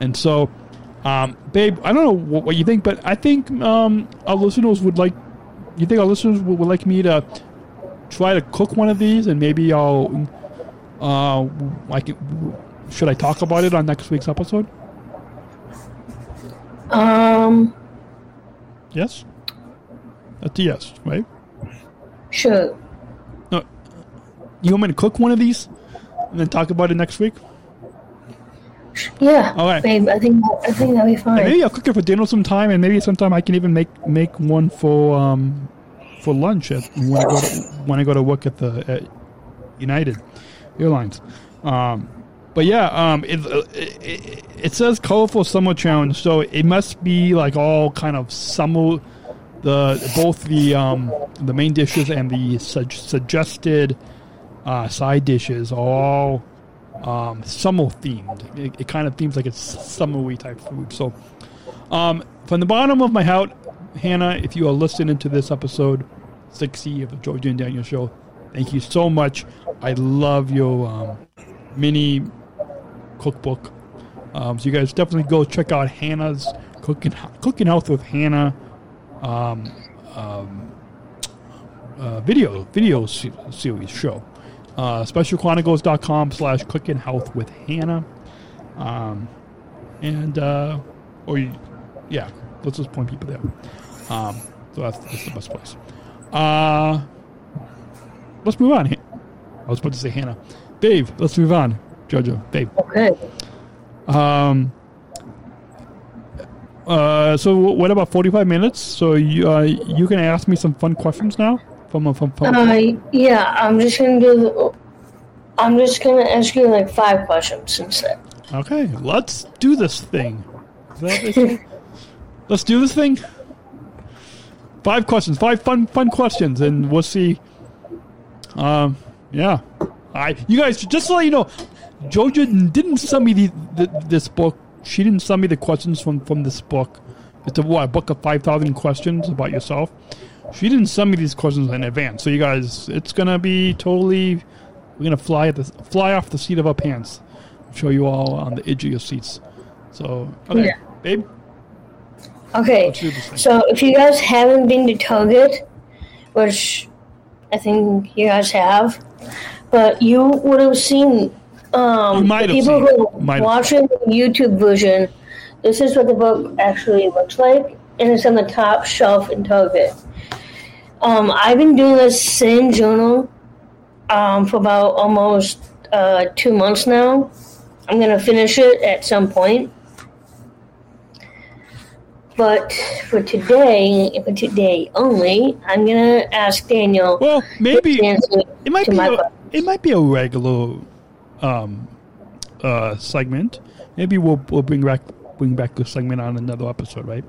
And so, um, babe, I don't know what, what you think, but I think um, our listeners would like. You think our listeners would, would like me to try to cook one of these, and maybe I'll. Uh, like, should I talk about it on next week's episode? Um, Yes. That's a yes, right? sure. No, you want me to cook one of these, and then talk about it next week? Yeah. All right. Babe, I think I think that'll be fine. Maybe I'll cook it for dinner sometime, and maybe sometime I can even make make one for um for lunch at, when I go to, when I go to work at the at United Airlines. Um, but yeah, um, it, it it says colorful summer challenge, so it must be like all kind of summer. The both the um the main dishes and the su- suggested uh, side dishes are all um, summer themed. It, it kind of seems like it's summery type food. So, um, from the bottom of my heart, Hanna, if you are listening to this episode 60 of the Georgia and Daniel Show, thank you so much. I love your um, mini cookbook. Um, so you guys definitely go check out Hanna's cooking cooking health with Hanna um, um, uh, video video se- series show. Uh, specialchronicles.com slash cooking health with Hanna. Um, and uh, or you, yeah, let's just point people there. Um, so that's, that's the best place. Uh, let's move on. I was about to say Hanna. Dave, let's move on. Jojo, Dave. Okay. Um. Uh. So what about forty-five minutes? So you uh, you can ask me some fun questions now from from. from Uh, yeah, I'm just gonna do. The, I'm just gonna ask you like five questions instead. okay, let's do this thing. Is that what they say? let's do this thing. Five questions, five fun fun questions, and we'll see. Um. Yeah. I you guys just to let you know, Jojo didn't send me the, the this book. She didn't send me the questions from from this book. It's a what a book of five thousand questions about yourself. She didn't send me these questions in advance. So you guys, it's gonna be totally. We're gonna fly at the fly off the seat of our pants. Show you all on the edge of your seats. So okay, Yeah. babe. Okay. Let's do this thing. So if you guys haven't been to Target, which I think you guys have, but you would have seen um, You might have people who are watching the YouTube version. This is what the book actually looks like, and it's on the top shelf in Target. Um, I've been doing this same journal um, for about almost uh, two months now. I'm gonna finish it at some point. But for today, for today only, I'm gonna ask Daniel. Well, maybe it might be a, it might be a regular um, uh, segment. Maybe we'll we'll bring back bring back the segment on another episode, right?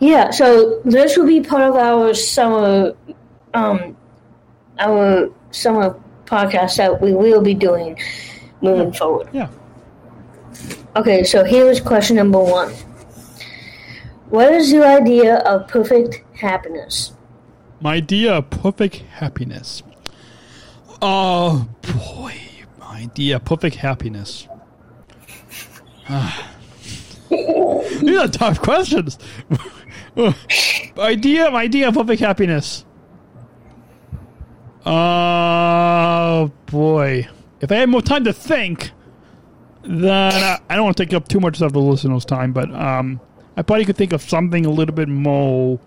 Yeah, so this will be part of our summer, um, our summer podcast that we will be doing moving forward. Yeah. Okay, so here is question number one. What is your idea of perfect happiness? My idea of perfect happiness. Oh boy, idea perfect happiness. Ah. [laughs] These are tough questions. idea, idea of perfect happiness. Oh boy, if I had more time to think, then I, I don't want to take up too much of the listeners' time, but um, I probably could think of something a little bit more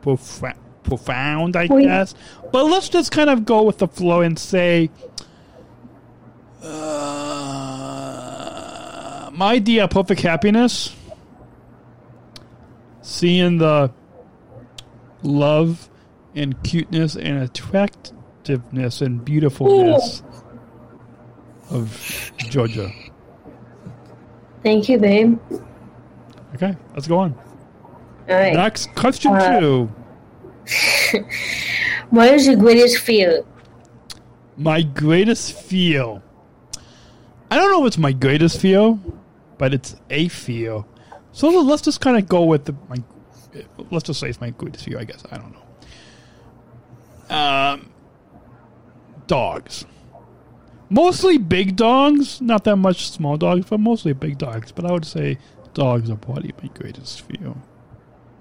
profa- profound, I guess. But let's just kind of go with the flow and say, uh, my idea of perfect happiness, seeing the love and cuteness and attractiveness and beautifulness of Georgia. Thank you, babe. Okay, let's go on. All right. Next question Uh, two. [laughs] What is your greatest fear? My greatest fear. I don't know if it's my greatest fear, but it's a fear. So let's just kind of go with the my. Let's just say it's my greatest fear. I guess I don't know. Um, dogs. Mostly big dogs, not that much small dogs, but mostly big dogs. But I would say dogs are probably my greatest fear.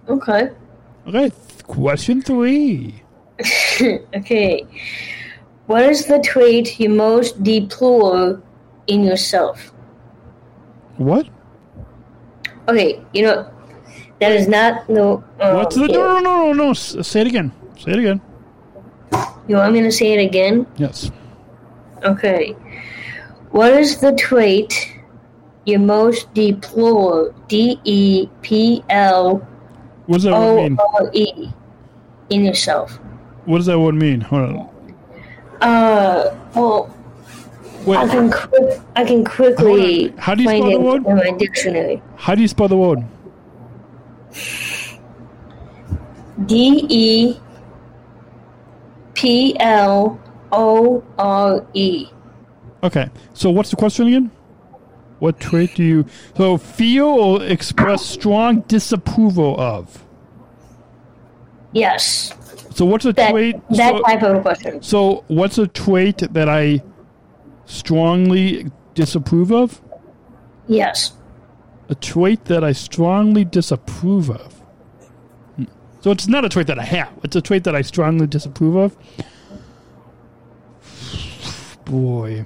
Okay. Okay, question three. [laughs] Okay. What is the trait you most deplore in yourself? What? Okay, you know, that is not the. Um, What's the no no no no no? Say it again. Say it again. You want me to say it again? Yes. Okay. What is the trait you most deplore? D E P L What does that word mean? R E in yourself. What does that word mean? Hold on. Uh, well, I can quick, I can quickly How do you find spell the word? in my dictionary. How do you spell the word? D E P L O R E. Okay. So what's the question again? What trait do you so feel or express strong disapproval of? Yes. So what's a That trait? that so, type of question. so what's a trait that I strongly disapprove of? Yes. A trait that I strongly disapprove of. Hmm. So it's not a trait that I have. It's a trait that I strongly disapprove of. [sighs] Boy.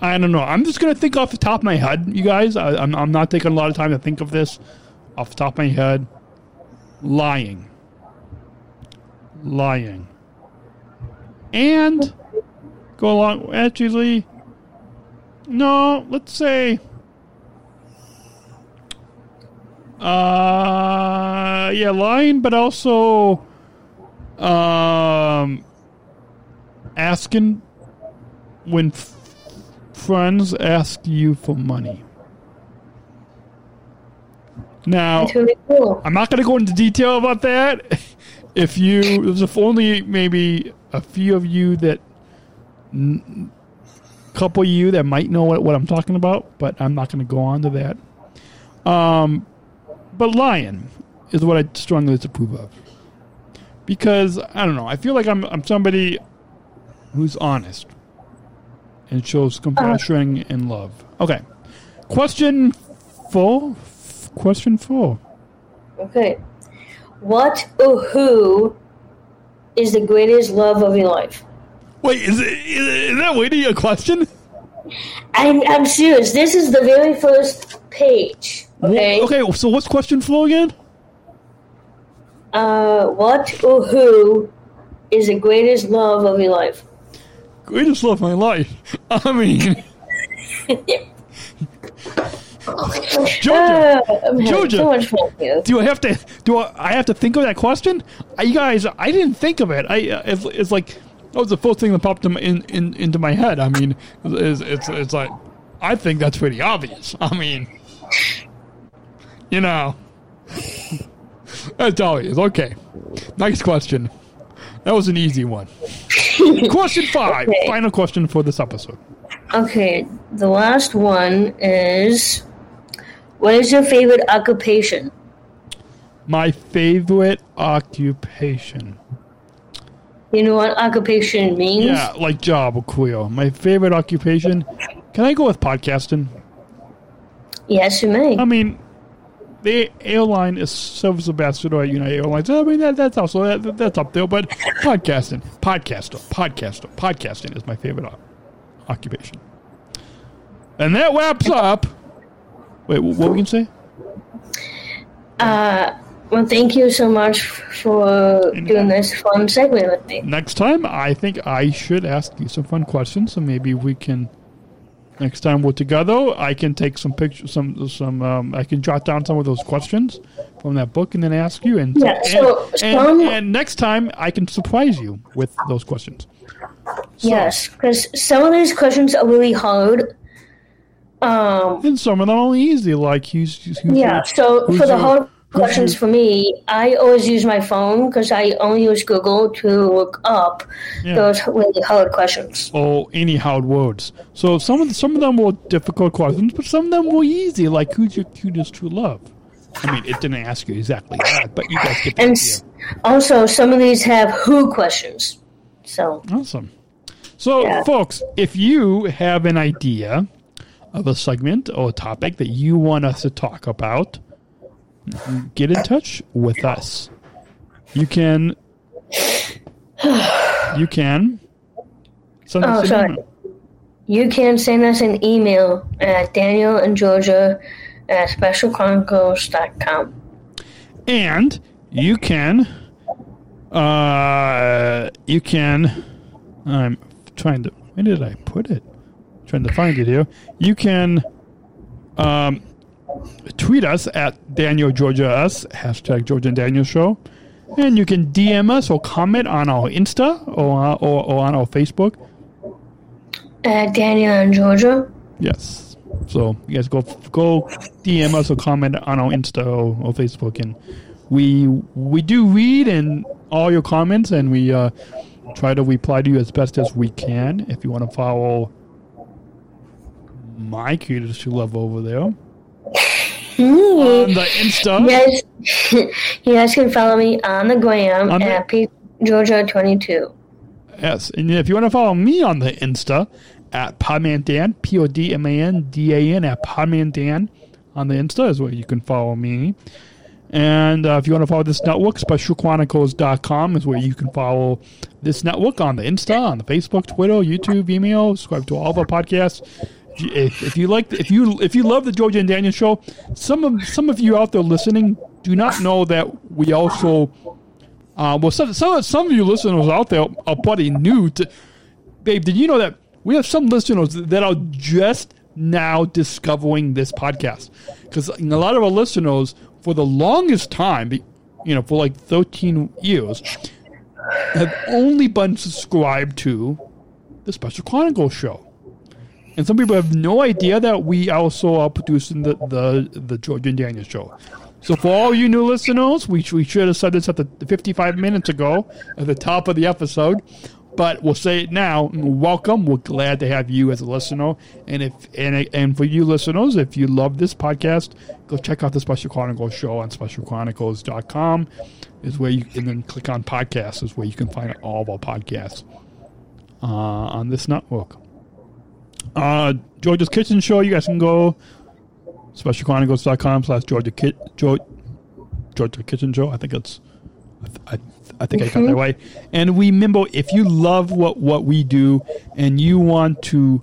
I don't know. I'm just gonna think off the top of my head, you guys. I, I'm I'm not taking a lot of time to think of this off the top of my head. Lying. Lying. And go along. Actually, no. Let's say. Uh, yeah, lying, but also, um, asking when f- friends ask you for money. Now, really cool. I'm not going to go into detail about that. [laughs] If you, there's if only maybe a few of you that, n- couple of you that might know what, what I'm talking about, but I'm not going to go on to that. Um, but lying is what I strongly disapprove of because I don't know. I feel like I'm I'm somebody who's honest and shows compassion and love. Okay, question four. Question four. Okay. What or who is the greatest love of your life? Wait, is, it, is, that waiting a question? I'm, I'm serious. This is the very first page. Okay. Okay, so what's question four again? Uh, what or who is the greatest love of your life? Greatest love of my life. [laughs] I mean, Georgia. Uh, Georgia. so do I have to? Do I, I have to think of that question? Uh, You guys, I didn't think of it. I uh, it's, it's like that was the first thing that popped in, in, in into my head. I mean, it's, it's it's like I think that's pretty obvious. I mean, you know, [laughs] that's obvious. Okay, next question. That was an easy one. [laughs] question five. Okay. Final question for this episode. Okay, the last one is what is your favorite occupation? My favorite occupation. You know what occupation means? Yeah, like job or career. My favorite occupation. Can I go with podcasting? Yes, you may. I mean, the airline is service ambassador at United Airlines. I mean, that, that's also that, that's up there. But podcasting, podcaster, podcaster, podcasting is my favorite occupation. And that wraps up. Wait, what were we gonna say? Uh, well, thank you so much for doing this fun segment with me. Next time, I think I should ask you some fun questions. So maybe we can. Next time we're together, I can take some pictures, some some. Um, I can jot down some of those questions from that book and then ask you. And Yeah, so and, and, and next time I can surprise you with those questions. So- Yes, because some of these questions are really hard. Um, And some of them are easy, like who's yeah, so for the hard questions mm-hmm. for me, I always use my phone because I only use Google to look up Yeah. those really hard questions. or any hard words. So some of the, some of them were difficult questions, but some of them were easy, like who's your cutest true love. I mean, it didn't ask you exactly that, but you guys get the And idea. also, some of these have who questions. So, Awesome. So, Yeah. folks, if you have an idea of a segment or a topic that you want us to talk about, get in touch with us. You can. You can. Send Oh, us sorry. email. you can send us an email at Daniel and Georgia at specialchronicles.com. And you can. Uh, you can. I'm trying to. Where did I put it? Trying to find it here. You can. Um, tweet us at Daniel Georgia Us hashtag Georgia and Daniel Show, and you can DM us or comment on our Insta or or, or on our Facebook. At Daniel and Georgia. Yes. So you guys go go DM us or comment on our Insta or, or Facebook, and we we do read and all your comments, and we uh, try to reply to you as best as we can. If you want to follow my cutest to love over there. On the Insta. You guys, [laughs] you guys can follow me on the gram On the- at P- Georgia22. Yes, and if you want to follow me on the Insta at Podman Dan, P O D M A N D A N at Podman Dan on the Insta is where you can follow me. And uh, if you want to follow this network, specialchronicles.com is where you can follow this network on the Insta, on the Facebook, Twitter, YouTube, email, subscribe to all of our podcasts. If if, you like, if you if you love the Georgia and Daniel show, some of some of you out there listening do not know that we also uh, well, some, some, some of you listeners out there are probably new to. Babe, did you know that we have some listeners that are just now discovering this podcast? Because a lot of our listeners, for the longest time, you know, for like 13 years, have only been subscribed to the Special Chronicles show. And some people have no idea that we also are producing the, the, the George and Daniel show. So for all you new listeners, we, we should have said this at the 55 minutes ago at the top of the episode, but we'll say it now. Welcome. We're glad to have you as a listener. And if and, and for you listeners, if you love this podcast, go check out the Special Chronicles show on specialchronicles.com is where you and then click on podcasts is where you can find all of our podcasts uh, on this network. Uh, George's Kitchen Show, you guys can go specialchronicles.com slash Georgia Kit George, Georgia Kitchen Show. I think it's I, I, I think I got that right. And we remember if you love what what we do and you want to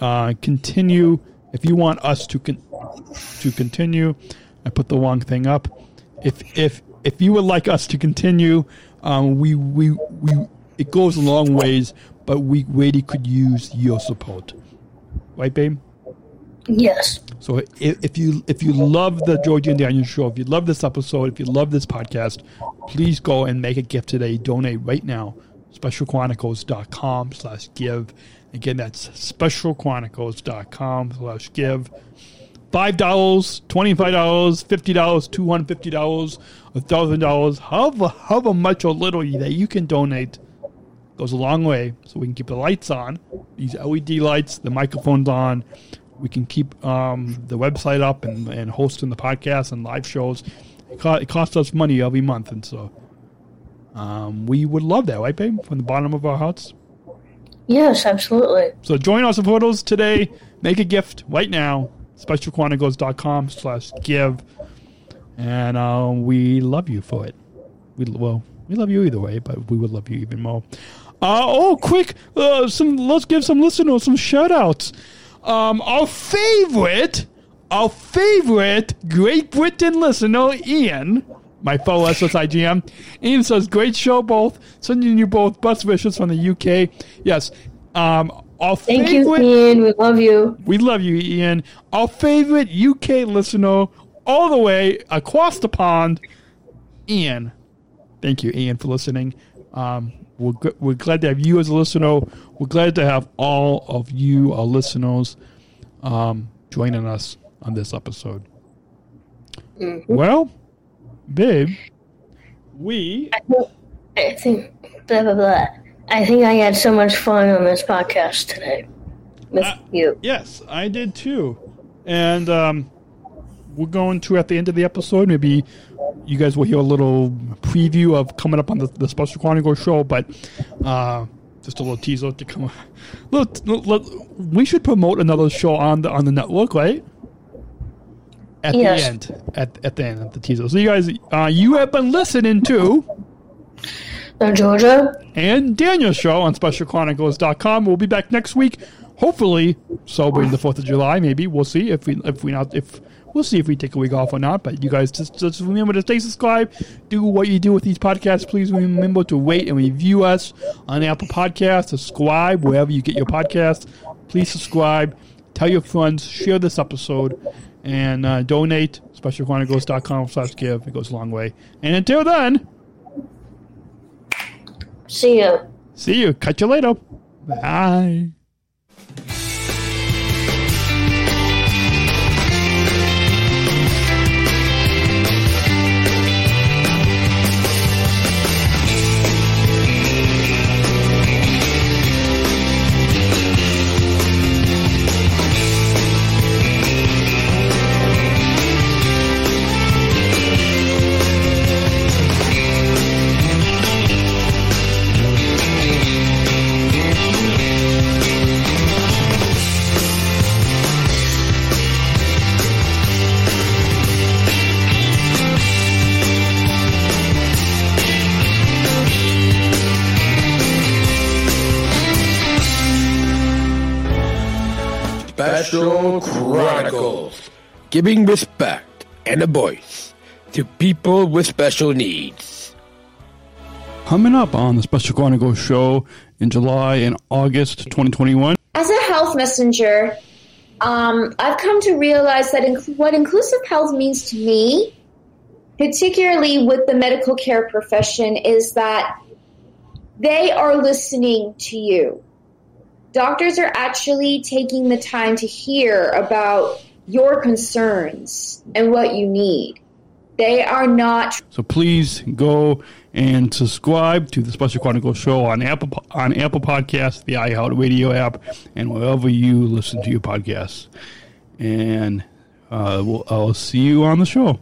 uh, continue, if you want us to con- to continue, I put the wrong thing up. If if if you would like us to continue, um, we we we it goes a long ways, but we really could use your support, right, babe? Yes. So if, if you if you love the Georgia and Daniel show, if you love this episode, if you love this podcast, please go and make a gift today. Donate right now. Specialchronicles.com slash give. Again, that's specialchronicles.com slash give. Five dollars, twenty-five dollars, fifty dollars, two hundred fifty dollars, a thousand dollars, however however much or little that you can donate goes a long way. So we can keep the lights on, these LED lights, the microphones on. We can keep um, the website up and, and hosting the podcast and live shows. It, co- it costs us money every month, and so um, we would love that, right, babe? From the bottom of our hearts. Yes, absolutely. So join our supporters today. Make a gift right now. SpecialChronicles.com slash give. And uh, we love you for it. We Well, we love you either way, but we would love you even more. Uh, oh, quick. Uh, some Let's give some listeners some shout outs. Um, our favorite, our favorite Great Britain listener, Ian, my fellow SSIGM. Ian says, great show, both. Sending you both best wishes from the UK. Yes. Um, our Thank you, Ian. We love you. we love you, Ian. Our favorite UK listener, all the way across the pond, Ian. Thank you, Ian, for listening. Um, we're, we're glad to have you as a listener. We're glad to have all of you, our listeners, um, joining us on this episode. Well, babe, we I think blah blah blah. I think I had so much fun on this podcast today with Uh, you. Yes, I did too. And um, we're going to, at the end of the episode, maybe you guys will hear a little preview of coming up on the, the Special Chronicles show, but uh, just a little teaser to come. [laughs] Look, we should promote another show on the on the network, right? At Yes. the end, at, at the end of the teaser. So you guys, uh, you have been listening to the Georgia, and Daniel show on specialchronicles.com. We'll be back next week, hopefully celebrating the 4th of July, maybe. We'll see if we if we not if we'll see if we take a week off or not. But you guys just, just remember to stay subscribed. Do what you do with these podcasts. Please remember to rate and review us on Apple Podcasts. Subscribe wherever you get your podcasts. Please subscribe. Tell your friends. Share this episode. And uh, donate. SpecialChronicles.com slash give. It goes a long way. And until then, see you. see you. Catch you later. Bye. Special Chronicles, giving respect and a voice to people with special needs. Coming up on the Special Chronicles show in July and August 2021. As a health messenger, um, I've come to realize that inc- what inclusive health means to me, particularly with the medical care profession, is that they are listening to you. Doctors are actually taking the time to hear about your concerns and what you need. They are not So please go and subscribe to the Special Chronicles show on Apple on Apple Podcasts, the iHeart Radio app, and wherever you listen to your podcasts. And uh, we'll, I'll see you on the show.